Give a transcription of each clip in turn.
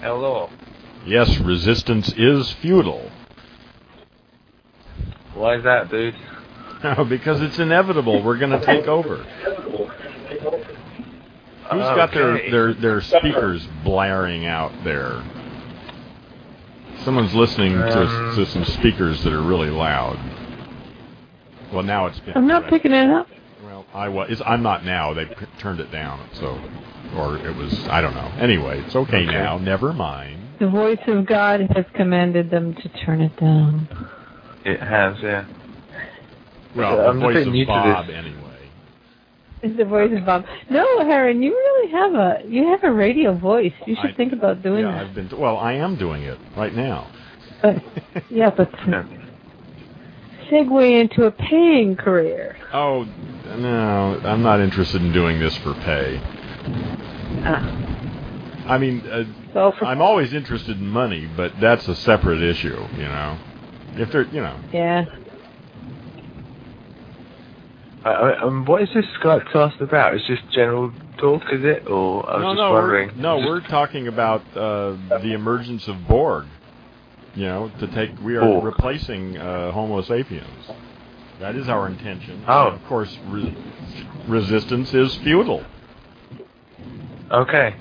Hello. Yes, resistance is futile. Why is that, dude? because it's inevitable. We're going to take over. Who's Okay. got their, their, their speakers blaring out there? Someone's listening to, Um. to some speakers that are really loud. Well, now it's been. I'm not corrected. picking it up. Well, I was. I'm not now. They p- turned it down. So, or it was. I don't know. Anyway, it's okay, Okay. now. Never mind. The voice of God has commanded them to turn it down. It has, yeah. Well, I'm the voice of Bob, anyway. It's the voice of Bob. No, Heron, you really have a you have a radio voice. You should I- think about doing yeah, that. I've been. Well, I am doing it right now. But, yeah, but Yeah. segue into a paying career. Oh no, I'm not interested in doing this for pay. Ah, I mean, uh, so for, I'm always interested in money, but that's a separate issue. You know, if there, you know, yeah. I, I, um, what is this Skype cast about? Is just general talk, is it? Or I was no, just no, we're, wondering. no, Just- we're talking about uh, the emergence of Borg. You know, to take we are Borg. replacing uh, Homo sapiens. That is our intention. Oh. And of course, re- resistance is futile. Okay.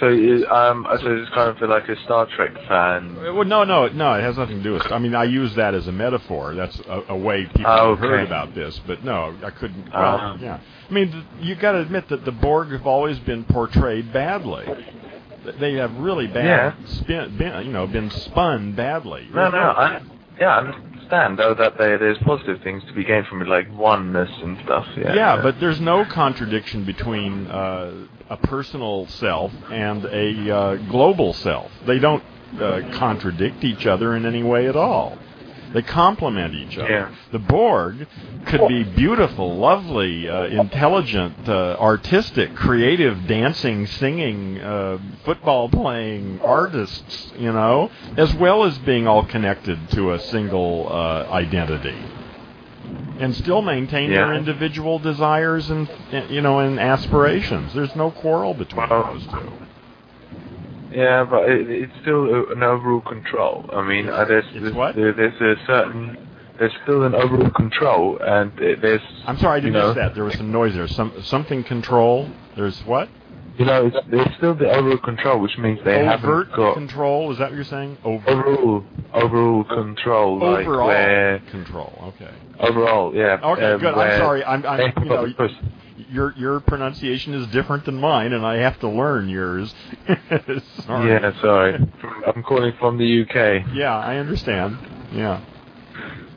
So, um, suppose it's kind of like a Star Trek fan. Well, no, no, no. It has nothing to do with. I mean, I use that as a metaphor. That's a, a way people Oh, have heard about this. But no, I couldn't. Well, Uh-huh. yeah. I mean, th- you got to admit that the Borg have always been portrayed badly. They have really bad Yeah. spin, been, you know, been spun badly. No, no, I, yeah, I understand though that they, there's positive things to be gained from it, like oneness and stuff. Yeah. Yeah, but there's no contradiction between uh, a personal self and a uh, global self. They don't uh, contradict each other in any way at all. They complement each other. Yeah. The Borg could be beautiful, lovely, uh, intelligent, uh, artistic, creative, dancing, singing, uh, football playing artists, you know, as well as being all connected to a single uh, identity and still maintain their individual desires and you know and aspirations. There's no quarrel between Well- those two. Yeah, but it, it's still an overall control. I mean, uh, there's there's, there's a certain there's still an overall control, and there's I'm sorry, I didn't miss that. There was some noise there. Some something control. There's what? You know, it's, there's still the overall control, which means they Overt haven't got control. Is that what you're saying? Overall overall control, like Overall where control. Okay. overall, yeah. Okay, um, good. I'm sorry. I'm, I'm you know, your your pronunciation is different than mine, and I have to learn yours. sorry. Yeah, sorry. I'm calling from the UK. Yeah, I understand. Yeah.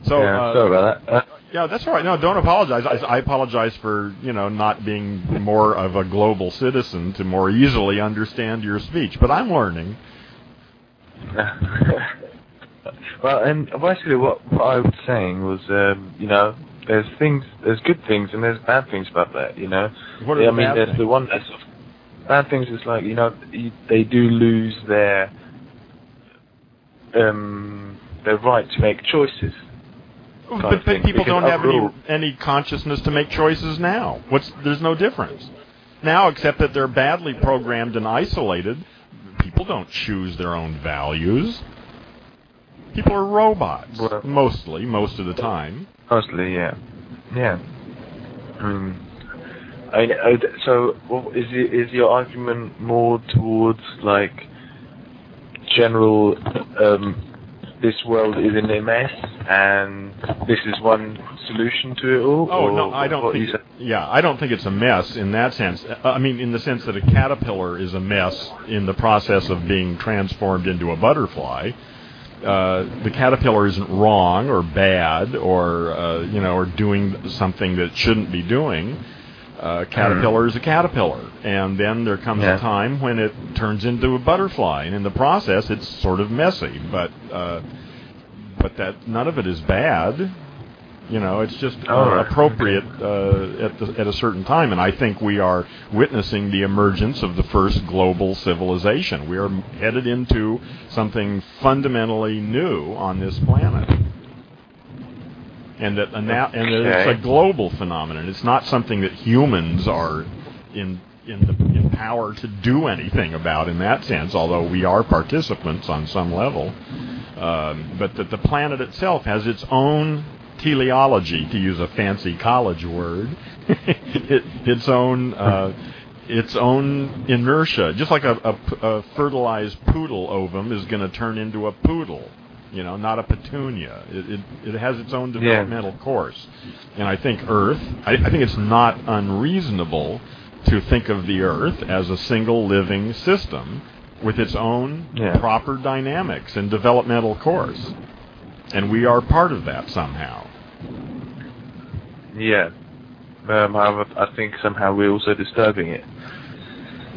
So yeah, uh, sorry about that. Yeah, that's all right. No, don't apologize. I, I apologize for you know not being more of a global citizen to more easily understand your speech. But I'm learning. well, and basically what, what I was saying was, um, you know, there's things, there's good things and there's bad things about that, you know. What are I the mean, bad there's things? the one that's bad things is like, you know, they do lose their um their right to make choices. But, but people don't have any any consciousness to make choices now. What's there's no difference now, except that they're badly programmed and isolated. People don't choose their own values. People are robots, Well- mostly, most of the time. Mostly, yeah, yeah. I mean, I, I, so is it, is your argument more towards like general? Um, this world is in a mess, and this is one solution to it all. Oh no, I don't think. Yeah, I don't think it's a mess in that sense. Uh, I mean, in the sense that a caterpillar is a mess in the process of being transformed into a butterfly. Uh, the caterpillar isn't wrong or bad or uh, you know or doing something that it shouldn't be doing. Uh, caterpillar is a caterpillar, and then there comes Yeah. a time when it turns into a butterfly, and in the process, it's sort of messy, but uh, but that none of it is bad. You know, it's just uh, Oh, appropriate uh, at the, at a certain time, and I think we are witnessing the emergence of the first global civilization. We are headed into something fundamentally new on this planet and that and, that, and that it's a global phenomenon. It's not something that humans are in in the in power to do anything about in that sense. Although we are participants on some level, um, but that the planet itself has its own teleology, to use a fancy college word, it, its own. Uh, its own inertia, just like a, a, a fertilized poodle ovum is going to turn into a poodle, you know, not a petunia. It, it, it has its own developmental course. And I think Earth, I, I think it's not unreasonable to think of the Earth as a single living system with its own Yeah. proper dynamics and developmental course. And we are part of that somehow. Yeah. Um, however, I think somehow we're also disturbing it.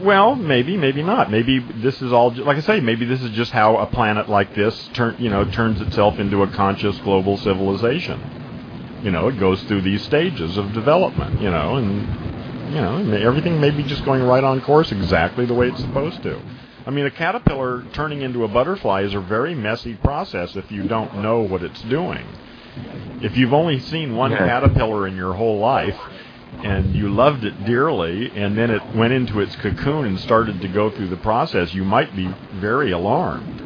Well, maybe, maybe not. Maybe this is all, like I say, maybe this is just how a planet like this turn, you know, turns itself into a conscious global civilization. You know, it goes through these stages of development, you know, and you know, everything may be just going right on course exactly the way it's supposed to. I mean, a caterpillar turning into a butterfly is a very messy process if you don't know what it's doing. If you've only seen one Yeah. caterpillar in your whole life, and you loved it dearly, and then it went into its cocoon and started to go through the process, you might be very alarmed.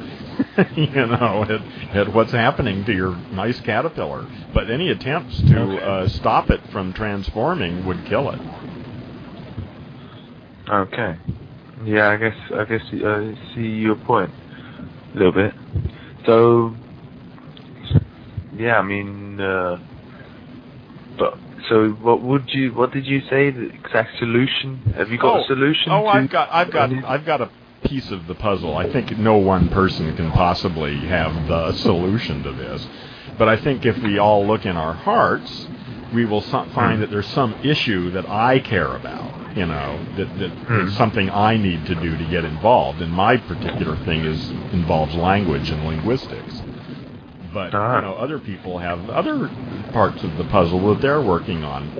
you know, at, at what's happening to your nice caterpillar. But any attempts to Okay. uh, stop it from transforming would kill it. Okay. Yeah, I guess I guess I see your point a little bit. So, yeah, I mean, uh, but so what would you? What did you say? The exact solution? Have you got oh, a solution? Oh, I've got, I've got, I've got a piece of the puzzle. I think no one person can possibly have the solution to this, but I think if we all look in our hearts, we will find that there's some issue that I care about. You know, that that Hmm. something I need to do to get involved. And my particular thing is involves language and linguistics. But Ah. you know, other people have other parts of the puzzle that they're working on.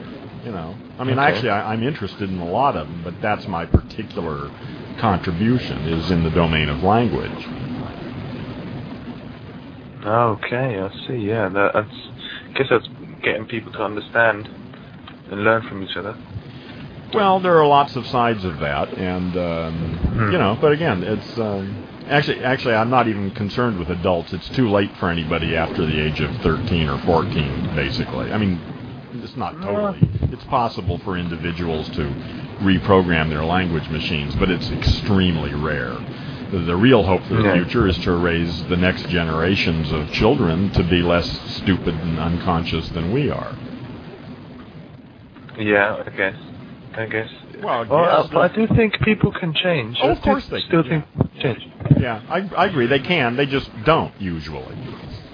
You know, I mean, Okay. actually, I, I'm interested in a lot of them, but that's my particular contribution is in the domain of language. Okay, I see. Yeah, that, that's. I guess that's getting people to understand and learn from each other. Well, there are lots of sides of that, and um, Hmm. you know, but again, it's um, actually actually I'm not even concerned with adults. It's too late for anybody after the age of 13 or 14, basically. I mean, it's not totally. It's possible for individuals to reprogram their language machines, but it's extremely rare. The, real hope for the Yeah. future is to raise the next generations of children to be less stupid and unconscious than we are. Yeah, I guess. I guess. Well, Well, yes, uh, but I do think people can change. Oh, of course they Still yeah. think change. Yeah, I, I agree. They can. They just don't usually.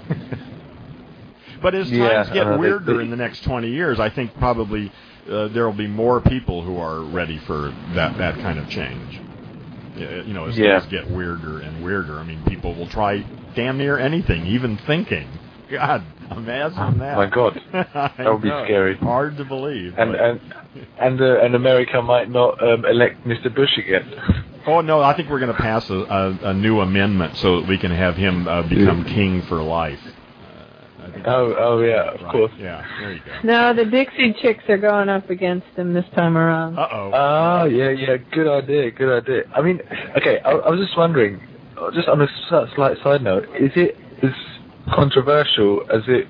but as times get uh, weirder they- in the next 20 years, I think probably uh, there will be more people who are ready for that that kind of change. You know, as Yeah. things get weirder and weirder, I mean, people will try damn near anything, even thinking. God, imagine that. My God. that would be scary. Hard to believe. And but- and and uh, and America might not um, elect Mr. Bush again. Oh no, I think we're going to pass a, a, a new amendment so that we can have him uh, become king for life. Uh, oh oh yeah, of right. course. Yeah, there you go. No, the Dixie Chicks are going up against him this time around. Uh oh. Ah, yeah, yeah, good idea, good idea. I mean, okay, I, I was just wondering, uh, just on a slight side note, is it as controversial as it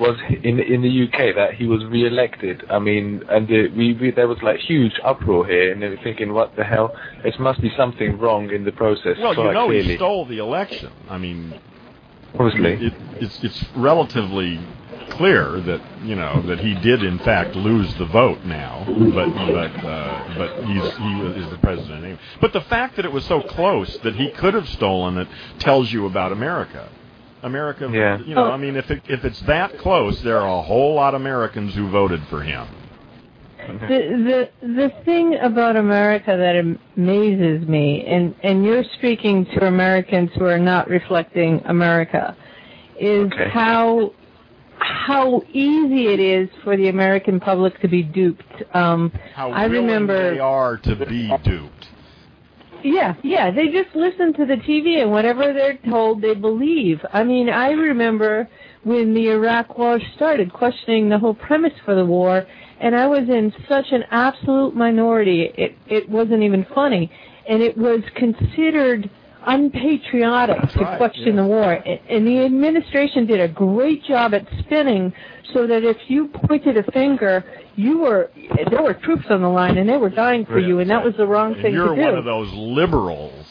was in in the UK that he was re-elected? I mean, and the, we, we there was like huge uproar here, and they were thinking, what the hell? It must be something wrong in the process. well, you know clearly. he stole the election. I mean, Obviously. it, it's it's relatively clear that you know that he did in fact lose the vote now, but but uh, but he's he is the president. But the fact that it was so close that he could have stolen it tells you about America. America, Yeah. you know, Oh. I mean, if it, if it's that close, there are a whole lot of Americans who voted for him. the the the thing about America that amazes me, and and you're speaking to Americans who are not reflecting America, is Okay. how how easy it is for the American public to be duped. Um, How I willing remember- they are to be duped. Yeah, yeah, they just listen to the TV and whatever they're told they believe. I mean, I remember when the Iraq War started questioning the whole premise for the war and I was in such an absolute minority. It it wasn't even funny and it was considered unpatriotic That's to right, question yeah. the war. And the administration did a great job at spinning so that if you pointed a finger, you were there were troops on the line and they were dying for you and that was the wrong thing you're one of those liberals.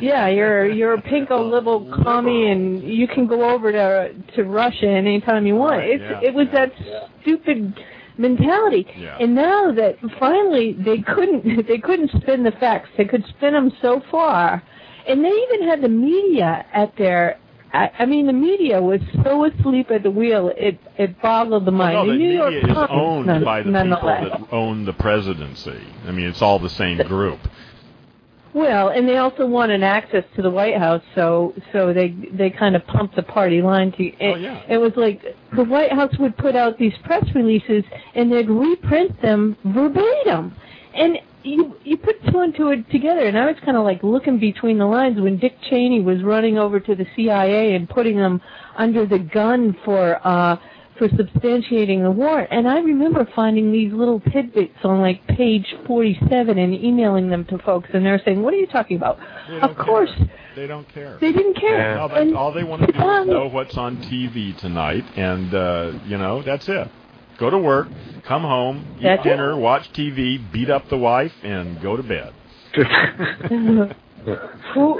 Yeah, you're you're a pinko liberal commie, and you can go over to to Russia anytime you want. Right, It's yeah, it was yeah. that stupid mentality. Yeah. And now that finally they couldn't they couldn't spin the facts, they could spin them so far, and they even had the media at their. I, I mean, the media was so asleep at the wheel, it it boggled the mind. Well, no, the the New York is Times, owned none- by the people that own the presidency. I mean, it's all the same group. Well, and they also wanted access to the White House, so so they they kind of pumped the party line to. It, Oh, yeah. it was like the White House would put out these press releases and they'd reprint them verbatim, and you you put two and two together, and I was kind of like looking between the lines when Dick Cheney was running over to the CIA and putting them under the gun for. uh for substantiating the war. And I remember finding these little tidbits on like page 47 and emailing them to folks, and they're saying, "What are you talking about?" Of don't course, they don't care. they didn't care. Yeah. No, all they want to do is know what's on TV tonight, and uh, you know that's it. Go to work, come home, eat That's it. dinner, watch TV, beat up the wife, and go to bed. who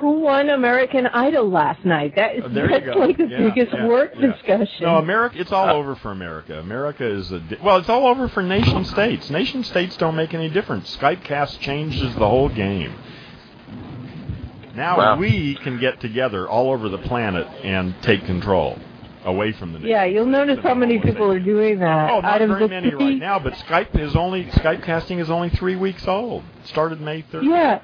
who won American Idol last night? That is there that's like the Yeah, biggest yeah, work yeah. discussion. No, America. It's all over for America. America is a di- well. It's all over for nation states. Nation states don't make any difference. Skypecast changes the whole game. Now Wow. we can get together all over the planet and take control away from the nation. yeah, you'll notice how many people are doing that. Oh, not Out very the many three- right now, but Skype is only Skype casting is only three weeks old. It Started May third. Yeah.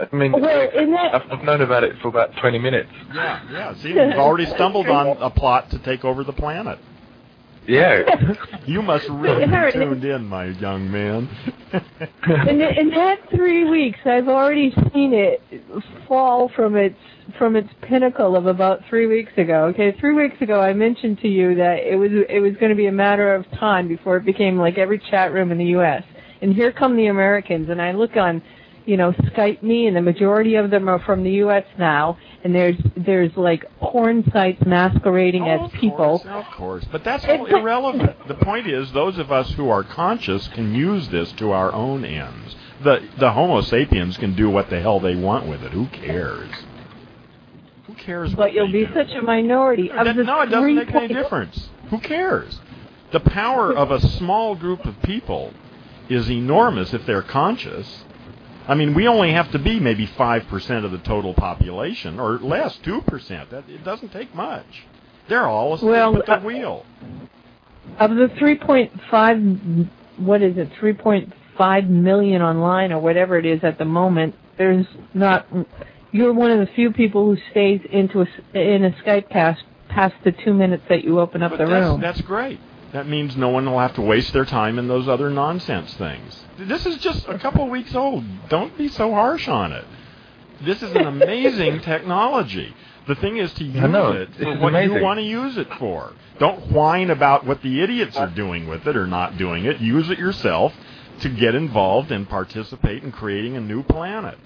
I mean, Well, in that- I've, I've known about it for about 20 minutes. yeah, yeah. See, we've already stumbled on a plot to take over the planet. Yeah. You must really be tuned in, my young man. in, the, in that three weeks, I've already seen it fall from its from its pinnacle of about three weeks ago. Okay, three weeks ago, I mentioned to you that it was it was going to be a matter of time before it became like every chat room in the U.S. And here come the Americans, and I look on, you know, Skype me, and the majority of them are from the U.S. now, and there's there's like porn sites masquerading Oh, as of people. Course, of course, but that's all It's- irrelevant. The point is, those of us who are conscious can use this to our own ends. The the Homo sapiens can do what the hell they want with it. Who cares? Who cares? what But you'll be do? such a minority of That- the no, it doesn't make any difference. Who cares? The power of a small group of people is enormous if they're conscious. I mean, we only have to be maybe five percent of the total population, or less, two percent. That it doesn't take much. They're all asleep Well, at the uh, wheel. Of the 3.5, what is it, 3.5 million online or whatever it is at the moment, there's not, you're one of the few people who stays into a, s- in a Skype cast past the two minutes that you open up But the that's, room. that's great. That means no one will have to waste their time in those other nonsense things. This is just a couple weeks old. Don't be so harsh on it. This is an amazing technology. The thing is to use know. it This for is what you want to use it for. Don't whine about what the idiots are doing with it or not doing it. Use it yourself to get involved and participate in creating a new planet.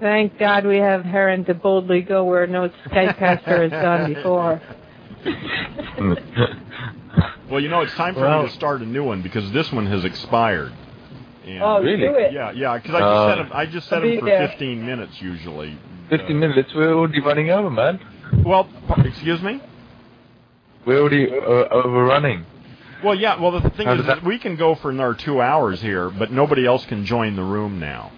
Thank God we have Heron to boldly go where no Skypecaster has gone before. Well, you know, it's time for Well- me to start a new one because this one has expired. And Oh, Really? do it. Yeah, yeah, because I just Uh, set 'em I just set them for there. 15 minutes usually. 15 Uh, minutes, we're already running over, man. Well, excuse me. We're already uh, overrunning. Well, yeah. Well, the thing How is, does that- that we can go for another two hours here, but nobody else can join the room now.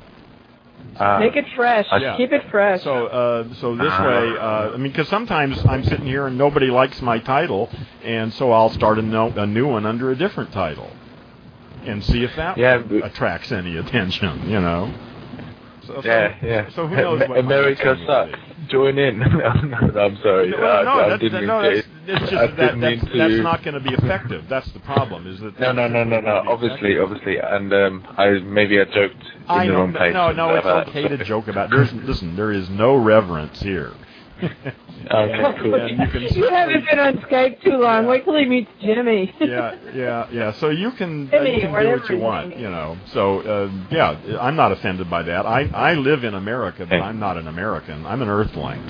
Uh, Make it fresh. Yeah. Keep it fresh. So, uh, so this Ah. way, uh, I mean, because sometimes I'm sitting here and nobody likes my title, and so I'll start a, no, a new one under a different title. and see if that Yeah, but- attracts any attention. You know. So, so- Yeah, yeah. So who knows? what America next one will sucks. Join in. no, I'm sorry. No, I, no, I that's, didn't no, mean to- it's just that, that's, not going to be effective. That's the problem. Is that No, no, no, no, no. Obviously, obviously, and um, I maybe I joked in I the wrong place. No, no, it's okay to joke about. There's listen. There is no reverence here. Okay, cool. And you can You haven't been on Skype too long. Wait till he meets Jimmy. yeah, yeah, yeah. So you can, uh, you can do what you want, you know. So uh, yeah, I'm not offended by that. I I live in America, but Hey. I'm not an American. I'm an Earthling.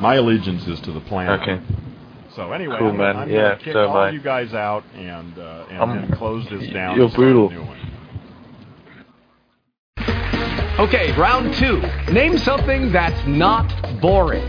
My allegiance is to the planet. Okay. So anyway, Cool, I'm, man. I'm Yeah, gonna kick so all I. you guys out and uh, and, Um, and close this down. you're and start a brutal. Okay, round two. Name something that's not boring.